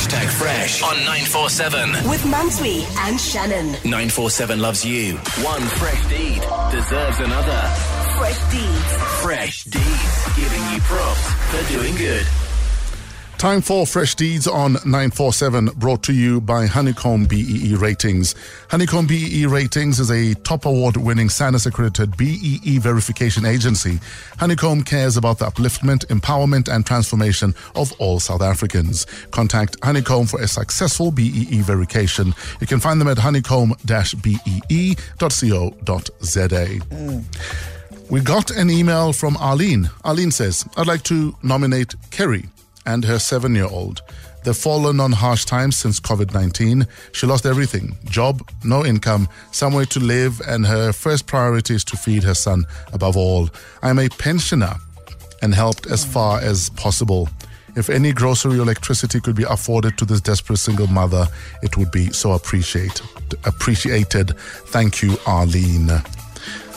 Hashtag Fresh on 947. With Mantsoe and Shannon. 947 loves you. One fresh deed deserves another. Fresh deeds. Fresh deeds, giving you props for doing good. Time for Fresh Deeds on 947, brought to you by Honeycomb BEE Ratings. Honeycomb BEE Ratings is a top award winning SANAS accredited BEE verification agency. Honeycomb cares about the upliftment, empowerment, and transformation of all South Africans. Contact Honeycomb for a successful BEE verification. You can find them at honeycomb bee.co.za. We got an email from Arlene. Arlene says, I'd like to nominate Kerry and her seven year old. They've fallen on harsh times since COVID 19. She lost everything job, no income, somewhere to live, and her first priority is to feed her son above all. I'm a pensioner and helped as far as possible. If any grocery or electricity could be afforded to this desperate single mother, it would be so appreciated. Appreciated. Thank you, Arlene.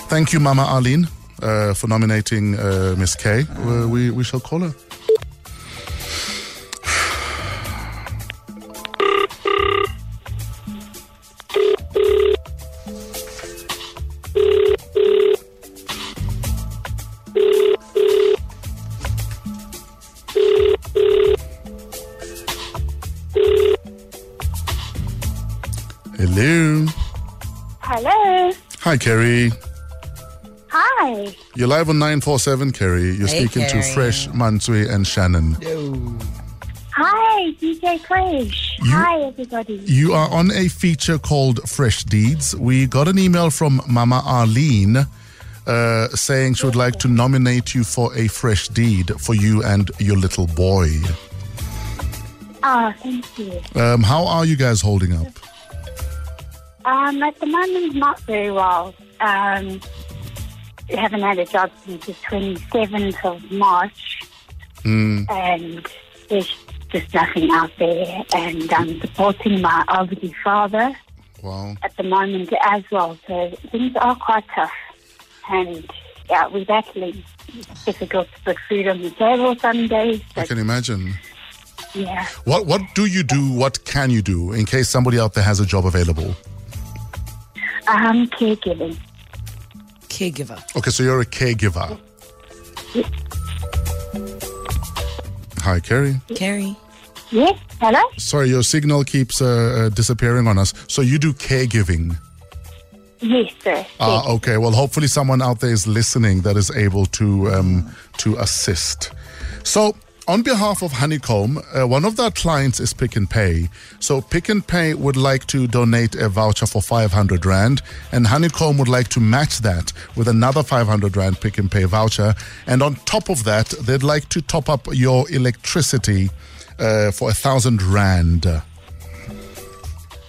Thank you, Mama Arlene, uh, for nominating uh, Miss K. Uh, we, we shall call her. Hello. Hello. Hi, Kerry. Hi. You're live on 947, Kerry. You're Hey, speaking Kerry. to Fresh, Mantsoe, and Shannon. Hello. Hi, DJ Fresh. You- Hi, everybody. You are on a feature called Fresh Deeds. We got an email from Mama Arlene uh, saying she would like to nominate you for a fresh deed for you and your little boy. Oh, thank you. Um, how are you guys holding up? Um, at the moment, not very well. Um, haven't had a job since the 27th of March. Hmm. And there's just nothing out there. And I'm supporting my elderly father Wow. at the moment as well. So things are quite tough. And yeah, we're battling. It's difficult to put food on the table some days. I can imagine. yeah. What What do you do? What can you do in case somebody out there has a job available? Um, caregiving. Caregiver. Okay, so you're a caregiver. Hi, Kerry. Carrie. Yes, hello? Sorry, your signal keeps uh, uh, disappearing on us. So you do caregiving. Yes, sir. Ah, okay. Well, hopefully someone out there is listening that is able to um, to assist. So, on behalf of Honeycomb, uh, one of their clients is Pick n Pay. So, Pick n Pay would like to donate a voucher for 500 Rand, and Honeycomb would like to match that with another 500 Rand Pick n Pay voucher. And on top of that, they'd like to top up your electricity uh, for a thousand Rand.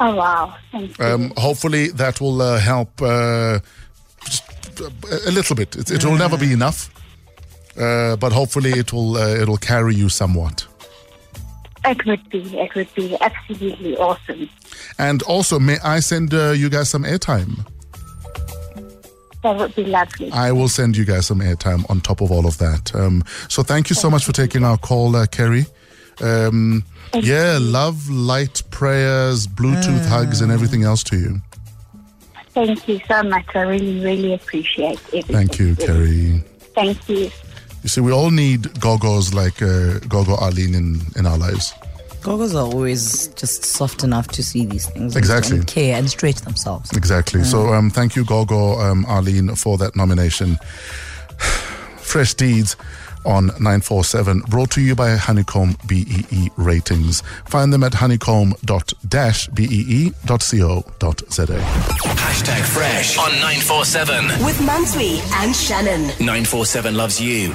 Oh, wow. Thank you. Um, hopefully, that will uh, help uh, a, a little bit. It, it will never be enough, uh, but hopefully, it will uh, it'll carry you somewhat. it would be, it would be absolutely awesome. And also, may I send uh, you guys some airtime? That would be lovely. I will send you guys some airtime on top of all of that. Um, so, thank you so much for taking our call, uh, Kerry. Um, yeah, love, light, prayers, Bluetooth hugs, and everything else to you. Thank you so much. I really, really appreciate it. Thank you, Kerry. Thank you. You see, we all need gogos like uh, Gogo Arlene in, in our lives. Gogos are always just soft enough to see these things. Exactly. And care and stretch themselves. Exactly. So um, thank you, Gogo um, Arlene, for that nomination. Fresh Deeds on 947, brought to you by Honeycomb BEE Ratings. Find them at honeycomb.bee.co.za. Hashtag Fresh on 947. With Mantsoe and Shannon. 947 loves you.